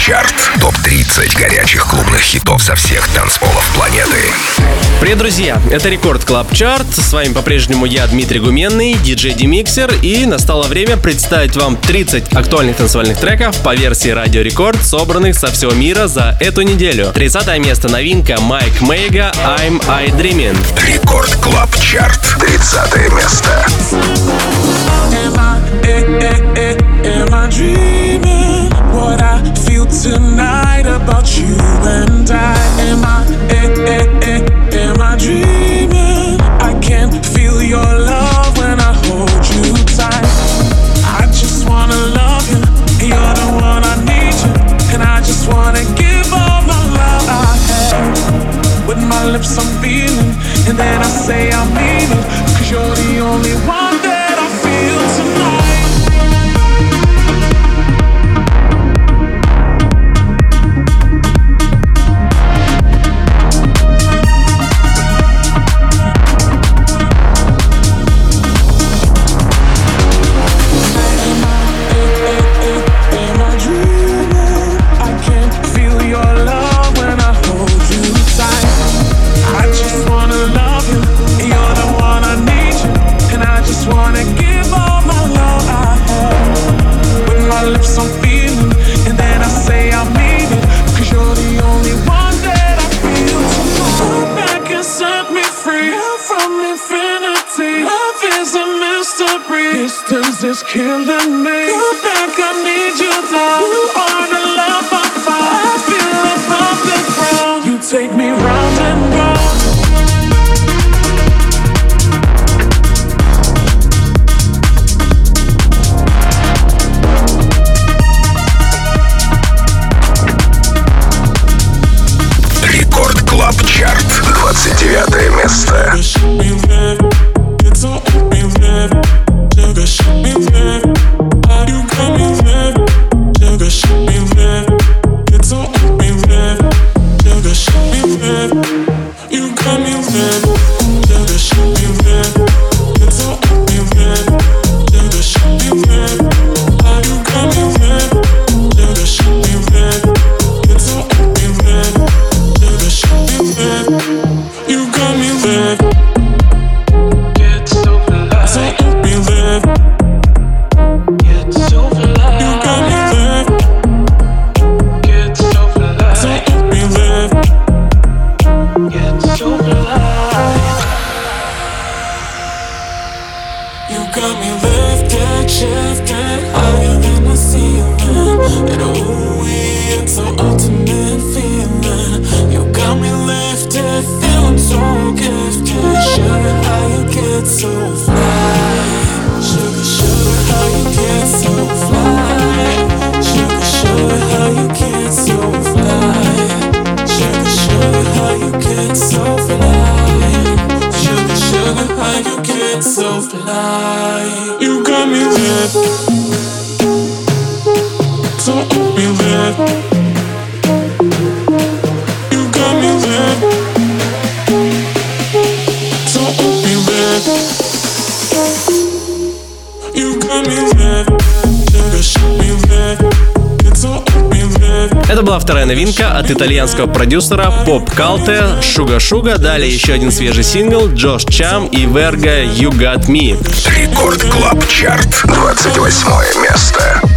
Чарт. Топ-30 горячих клубных хитов со всех танцполов планеты. Привет, друзья! Это Record Club Chart. С вами по-прежнему я, Дмитрий Гуменный, диджей DimixeR. И настало время представить вам 30 актуальных танцевальных треков по версии Радио Рекорд, собранных со всего мира за эту неделю. 30 место новинка Майк Мейга Am I Dreaming. Record Club Chart. 30 место. Am I, eh, eh, eh, am I dreaming what I tonight about you and I? Am I, eh, eh, eh, am I dreaming? I can feel your love when I hold you tight. I just wanna love you, you're the one I need you, and I just wanna give all my love I have. With my lips I'm feeling, and then I say I mean it, cause you're the only one Distance is killing me. Come back, I need you now. You новинка от итальянского продюсера Pop Culture Sugar Sugar. Далее еще один свежий сингл Джош Чам и Верга You Got Me. Record Club Chart. 28 место.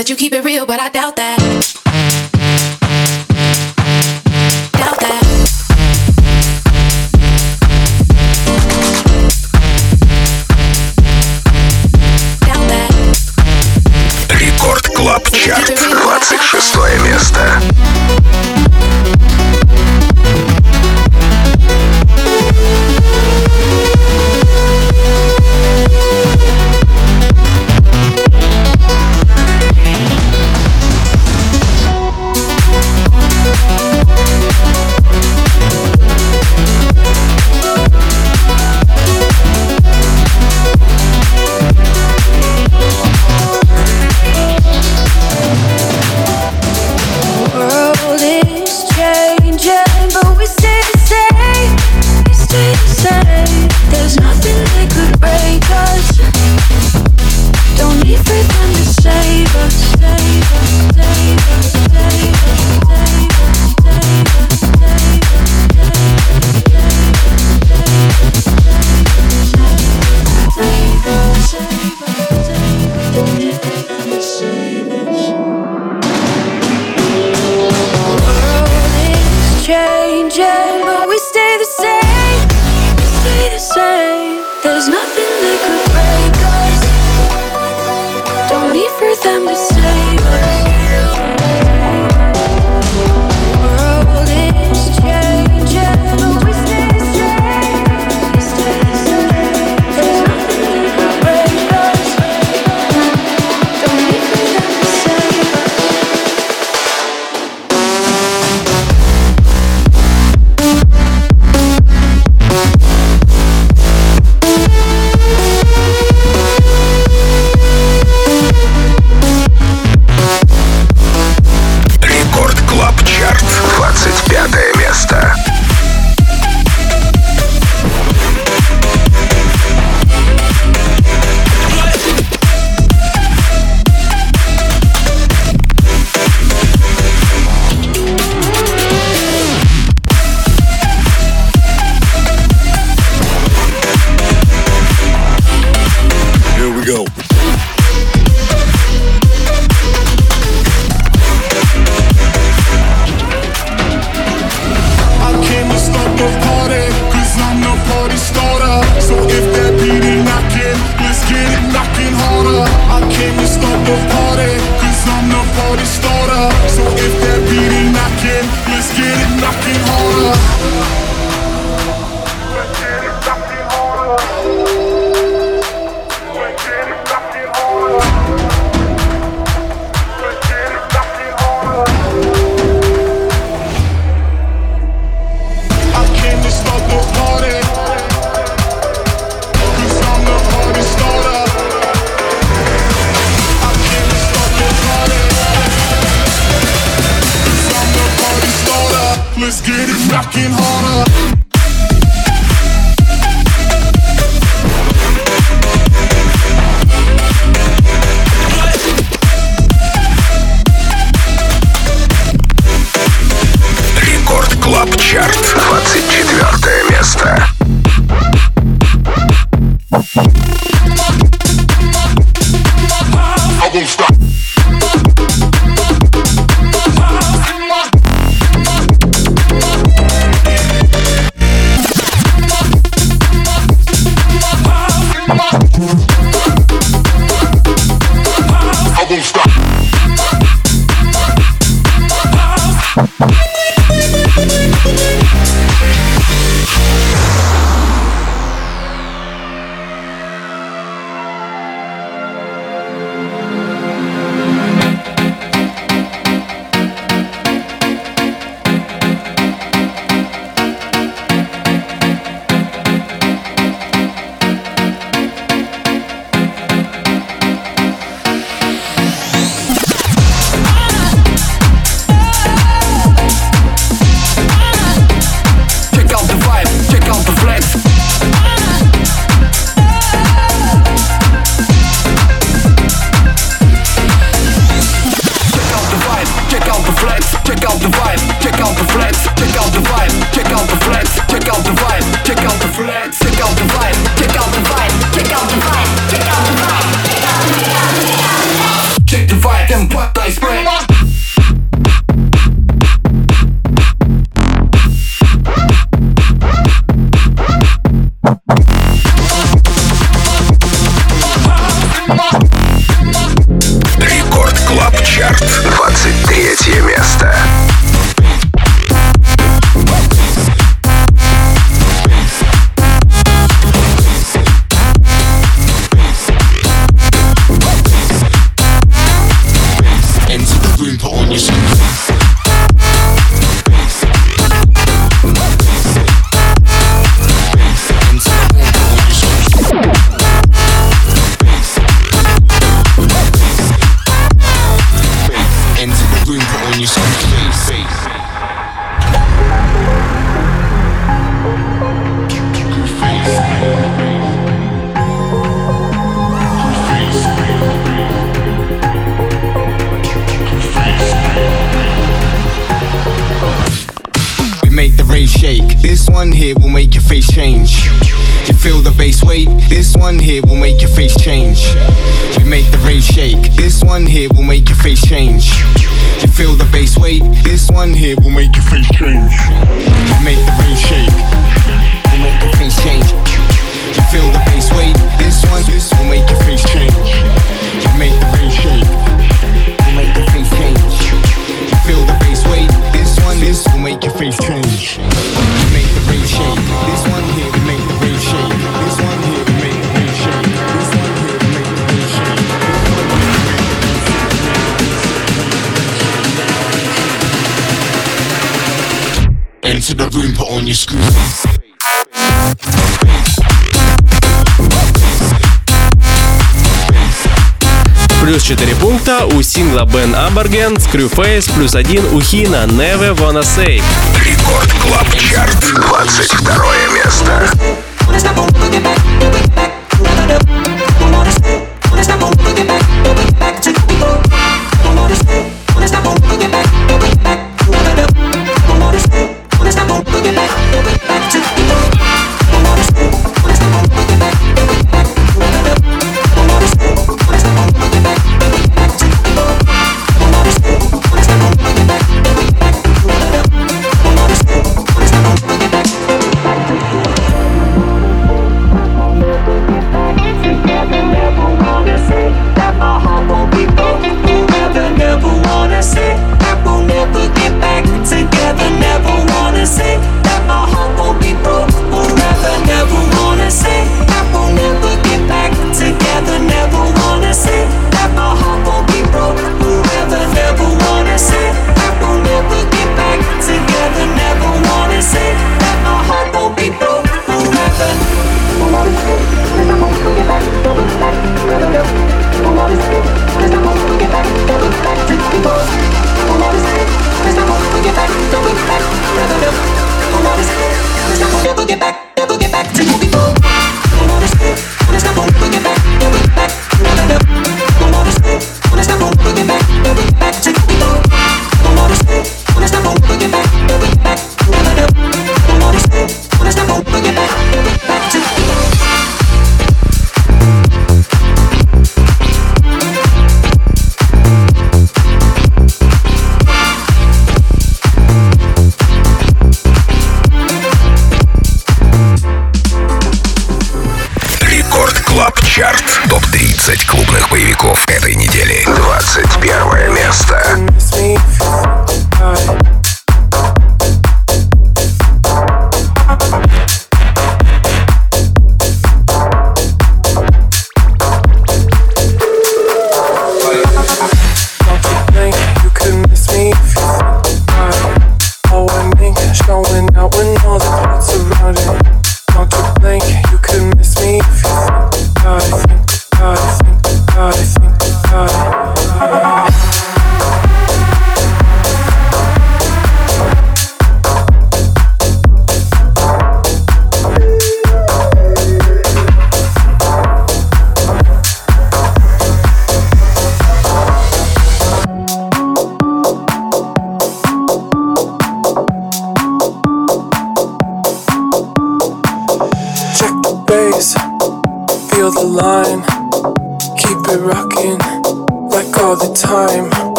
Said you keep it real, but I doubt that. working harder here will make your face change. We'll make the rain shake. We'll make the face change. You feel the bass weight. This one. This Испанский. Плюс 4 пункта у сингла Бен Амберген Screwface, плюс 1 у Хина Never Wanna Say. Record Club Chart, 22 место. Wanna stop, wanna get back, wanna get back to people. Wanna stop, wanna get back.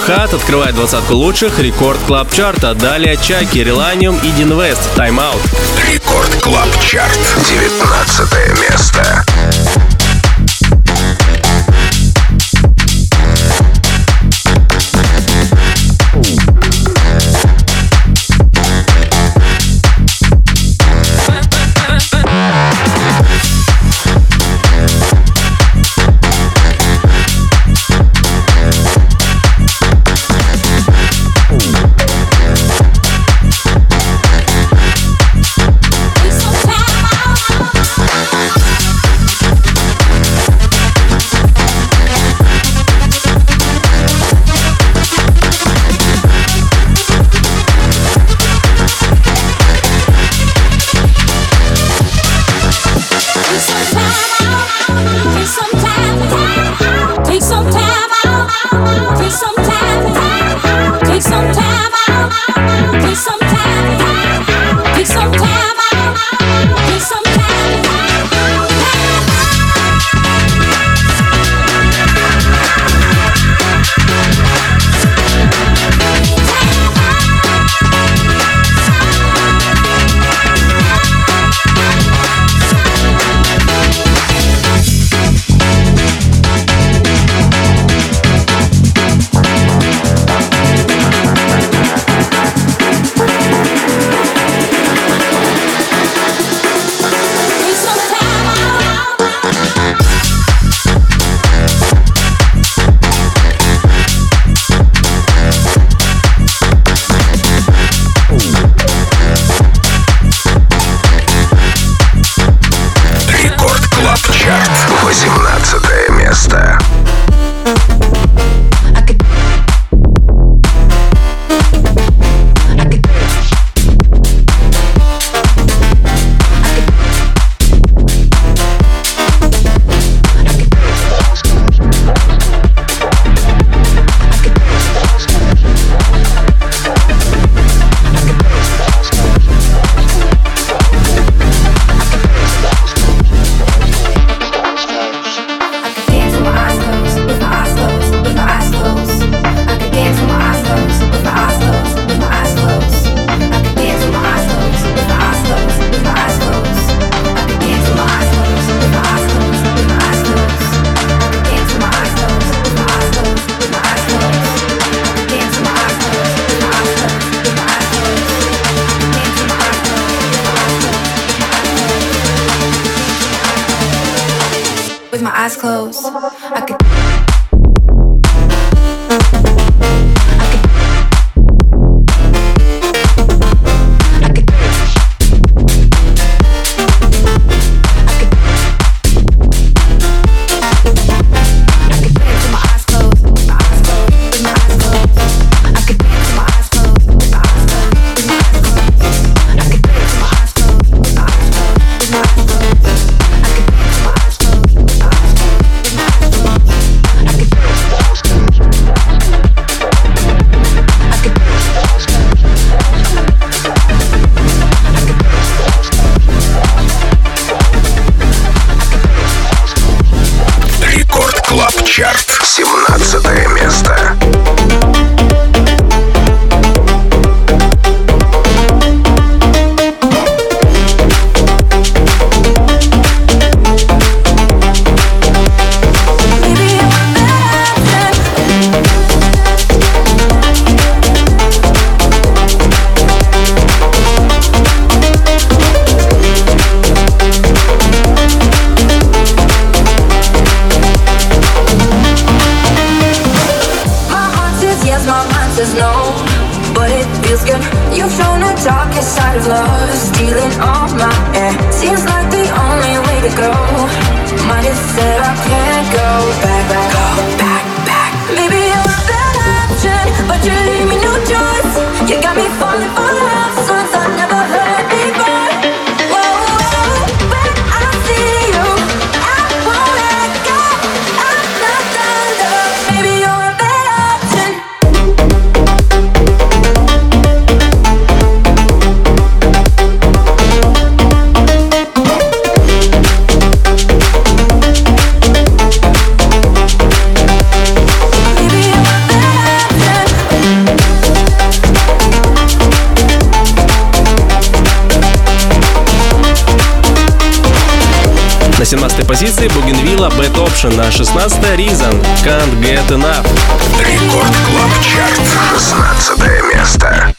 Хат открывает двадцатку лучших Record Club Chart а. Далее Чаки, Реланиум и Динвест. Time Out. Record Club Chart. 19 место. Ese На 17 позиции Бугенвилла Bad Option, на 16 Reason Can't Get Enough. Record Club Chart, 16 место.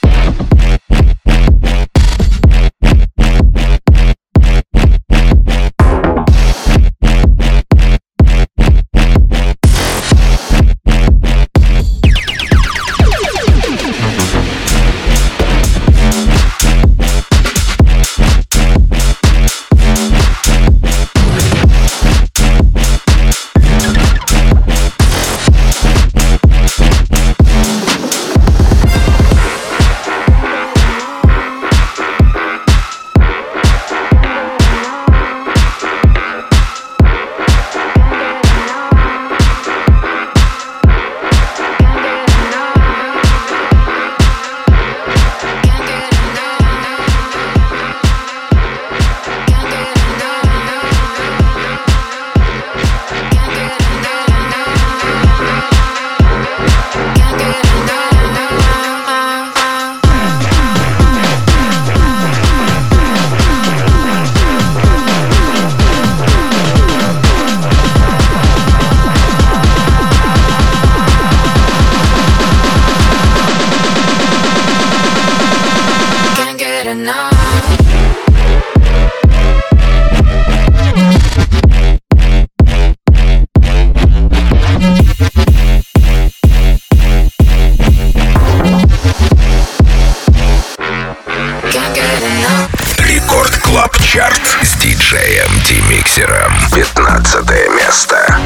Миксером. 15 место.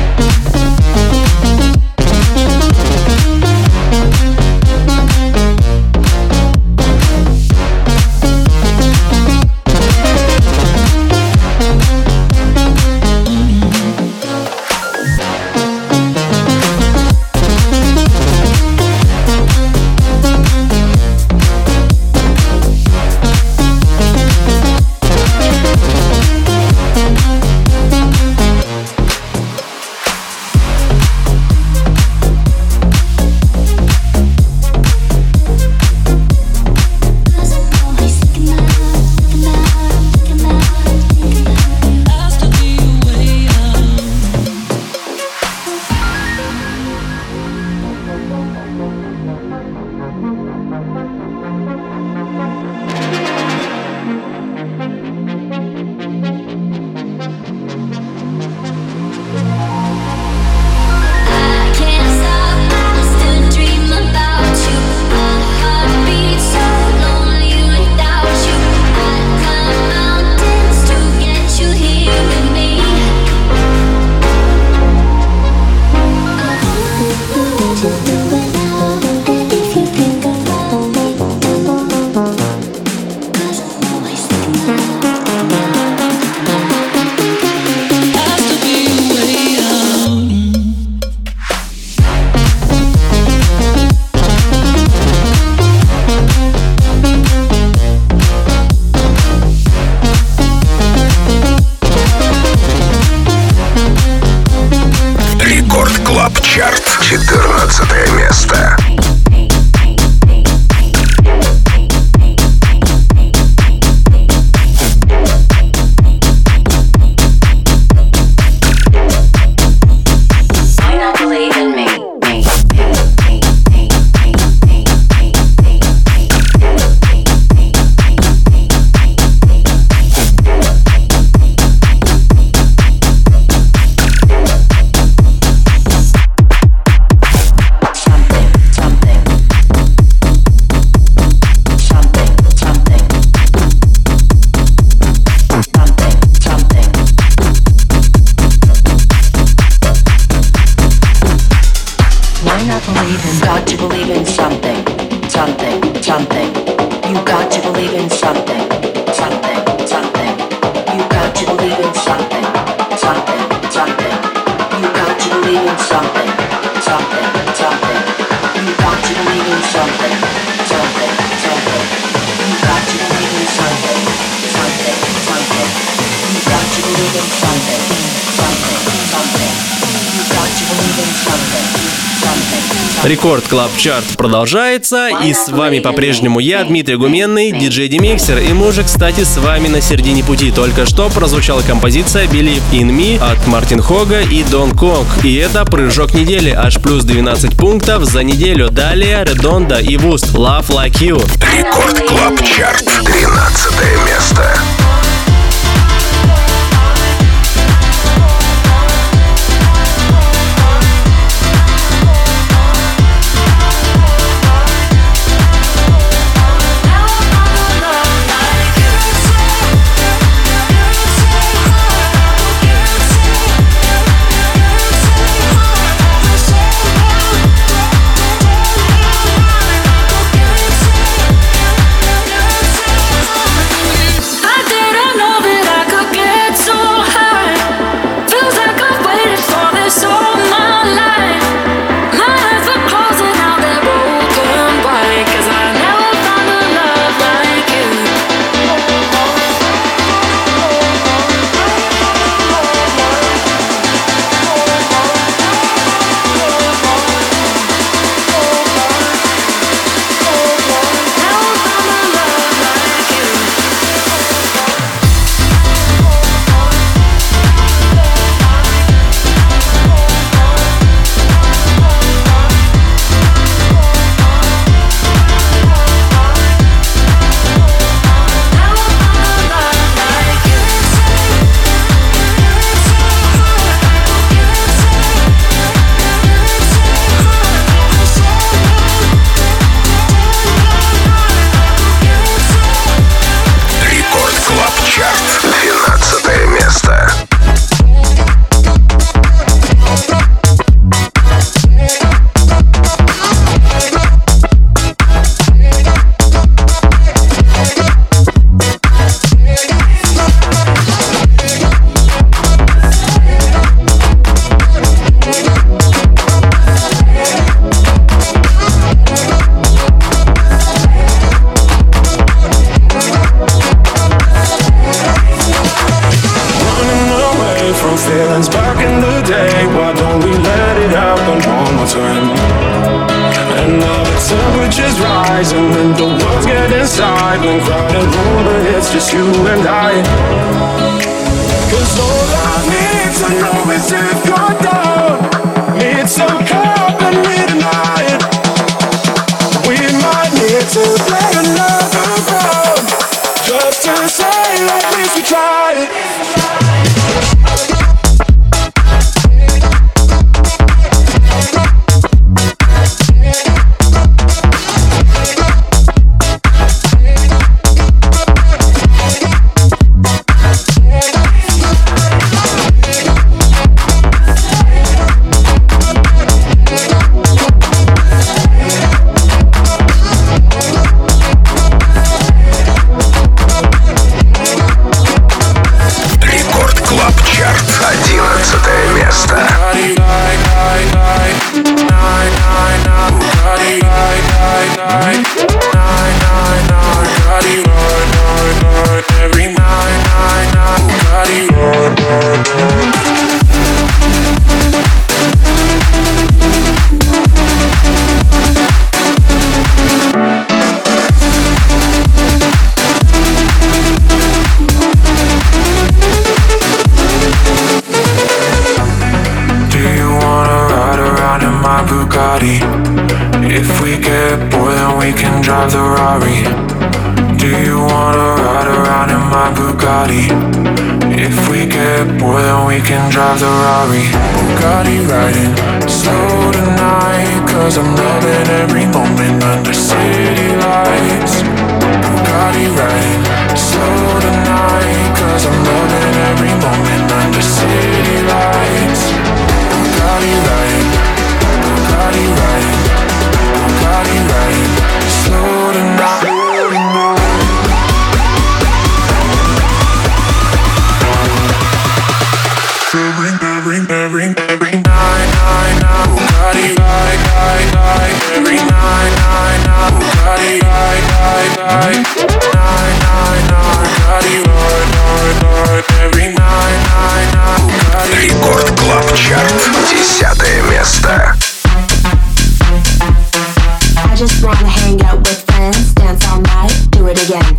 Record Club Chart продолжается, и с вами по-прежнему я, Дмитрий Гуменный, диджей DimixeR, и мы уже, кстати, с вами на середине пути. Только что прозвучала композиция Believe in Me от Мартин Хога и Дон Конг, и это прыжок недели, аж плюс 12 пунктов за неделю. Далее Редонда и Вуст, Love Like You. Record Club Chart, 13 место. every night, night, night. Bugatti, night, night, night. Every night, night, night. Bugatti, night, night, night. Night, night, night. Bugatti, night, night, night. Every night, night, night. Bugatti. Рекорд Клаб Чарт. Десятое место. I just wanna hang out with friends, dance all night, do it again.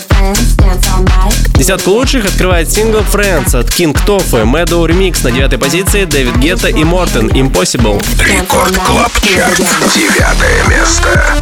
Десятку лучших открывает сингл «Friends» от King Toffee, Meadow Remix на девятой позиции, Дэвид Гетта и Мортен «Impossible». Рекорд Клаб Чарт. Девятое место.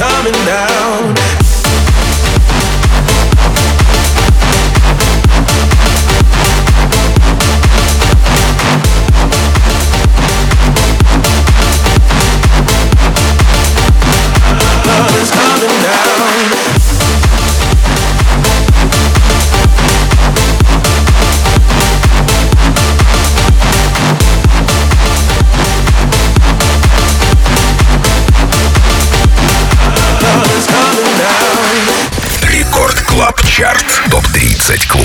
coming down. 20 клуб.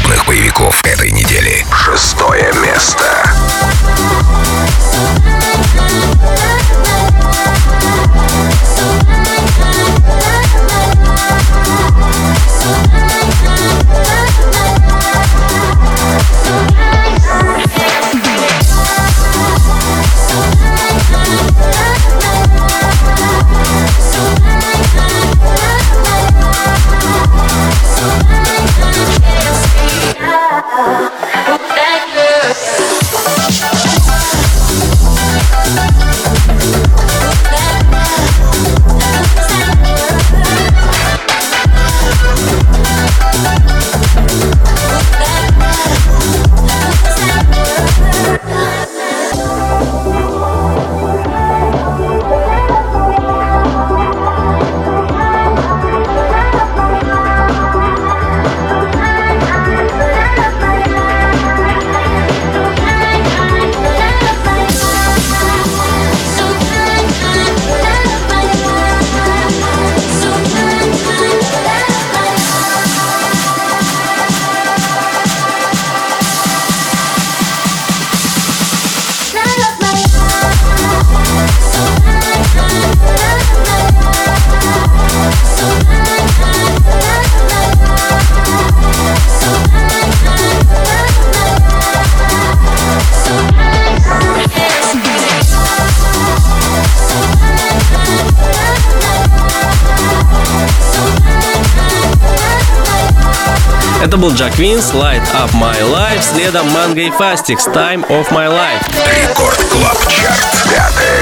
Soulja Queens, Light Up My Life, следом Манго и Фастикс, Time of My Life. Рекорд Клаб Чарт, пятое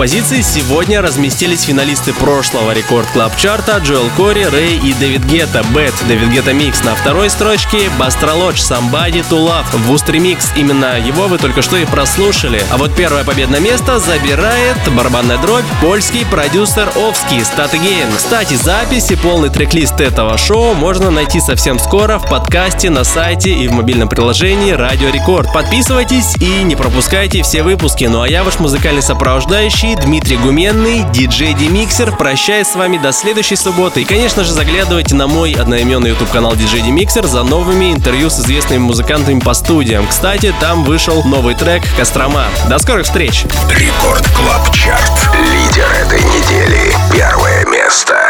Позиции сегодня разместились финалисты прошлого Record Club Chart а Джоэл Кори, Рэй и Дэвид Гетта. Bed, Дэвид Гетта Микс на второй строчке, Бастролодж, Somebody to Love, Вуст Ремикс. Именно его вы только что и прослушали. А вот первое победное место забирает барабанная дробь, польский продюсер Овский, Start Again. Кстати, запись и полный трек-лист этого шоу можно найти совсем скоро в подкасте, на сайте и в мобильном приложении Радио Рекорд. Подписывайтесь и не пропускайте все выпуски. Ну а я ваш музыкальный сопровождающий Дмитрий Гуменный, диджей DimixeR. Прощаюсь с вами до следующей субботы. И, конечно же, заглядывайте на мой одноименный YouTube канал диджей DimixeR за новыми интервью с известными музыкантами по студиям. Кстати, там вышел новый трек Кострома. До скорых встреч! Record Club Chart. Лидер этой недели. Первое место.